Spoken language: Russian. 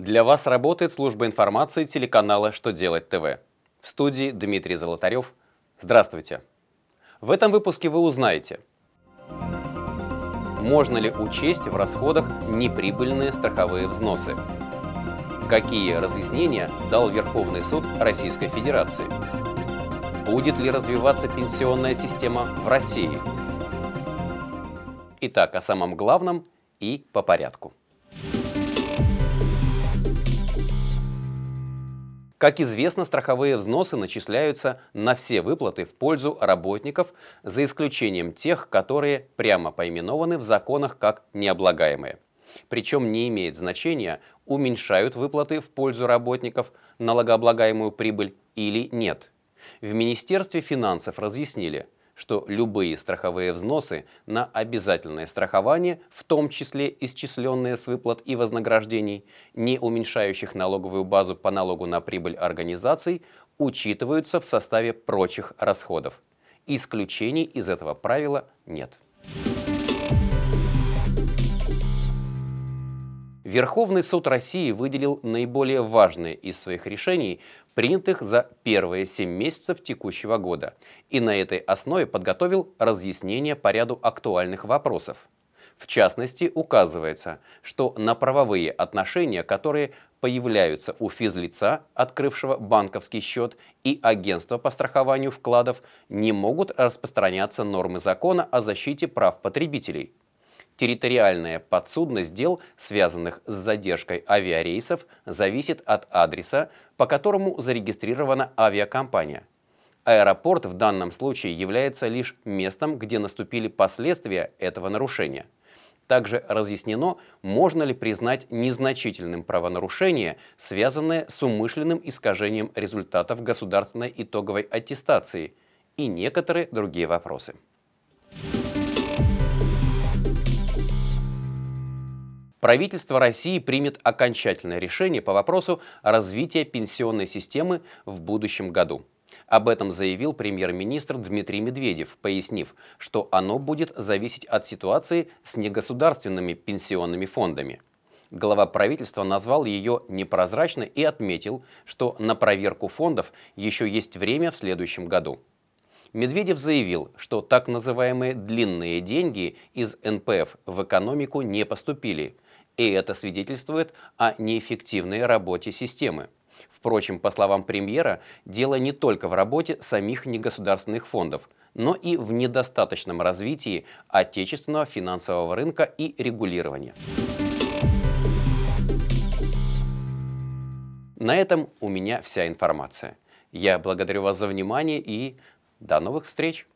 Для вас работает служба информации телеканала «Что делать ТВ». В студии Дмитрий Золотарев. Здравствуйте. В этом выпуске вы узнаете, можно ли учесть в расходах неприбыльные страховые взносы, какие разъяснения дал Верховный суд Российской Федерации, будет ли развиваться пенсионная система в России. Итак, о самом главном и по порядку. Как известно, страховые взносы начисляются на все выплаты в пользу работников, за исключением тех, которые прямо поименованы в законах как необлагаемые. Причем не имеет значения, уменьшают выплаты в пользу работников налогооблагаемую прибыль или нет. В Министерстве финансов разъяснили – что любые страховые взносы на обязательное страхование, в том числе исчисленные с выплат и вознаграждений, не уменьшающих налоговую базу по налогу на прибыль организаций, учитываются в составе прочих расходов. Исключений из этого правила нет. Верховный суд России выделил наиболее важные из своих решений, принятых за первые 7 месяцев текущего года, и на этой основе подготовил разъяснение по ряду актуальных вопросов. В частности, указывается, что на правовые отношения, которые появляются у физлица, открывшего банковский счет, и агентства по страхованию вкладов, не могут распространяться нормы закона о защите прав потребителей – Территориальная подсудность дел, связанных с задержкой авиарейсов, зависит от адреса, по которому зарегистрирована авиакомпания. Аэропорт в данном случае является лишь местом, где наступили последствия этого нарушения. Также разъяснено, можно ли признать незначительным правонарушение, связанное с умышленным искажением результатов государственной итоговой аттестации и некоторые другие вопросы. Правительство России примет окончательное решение по вопросу развития пенсионной системы в будущем году. Об этом заявил премьер-министр Дмитрий Медведев, пояснив, что оно будет зависеть от ситуации с негосударственными пенсионными фондами. Глава правительства назвал ее непрозрачной и отметил, что на проверку фондов еще есть время в следующем году. Медведев заявил, что так называемые длинные деньги из НПФ в экономику не поступили – и это свидетельствует о неэффективной работе системы. Впрочем, по словам премьера, дело не только в работе самих негосударственных фондов, но и в недостаточном развитии отечественного финансового рынка и регулирования. На этом у меня вся информация. Я благодарю вас за внимание и до новых встреч!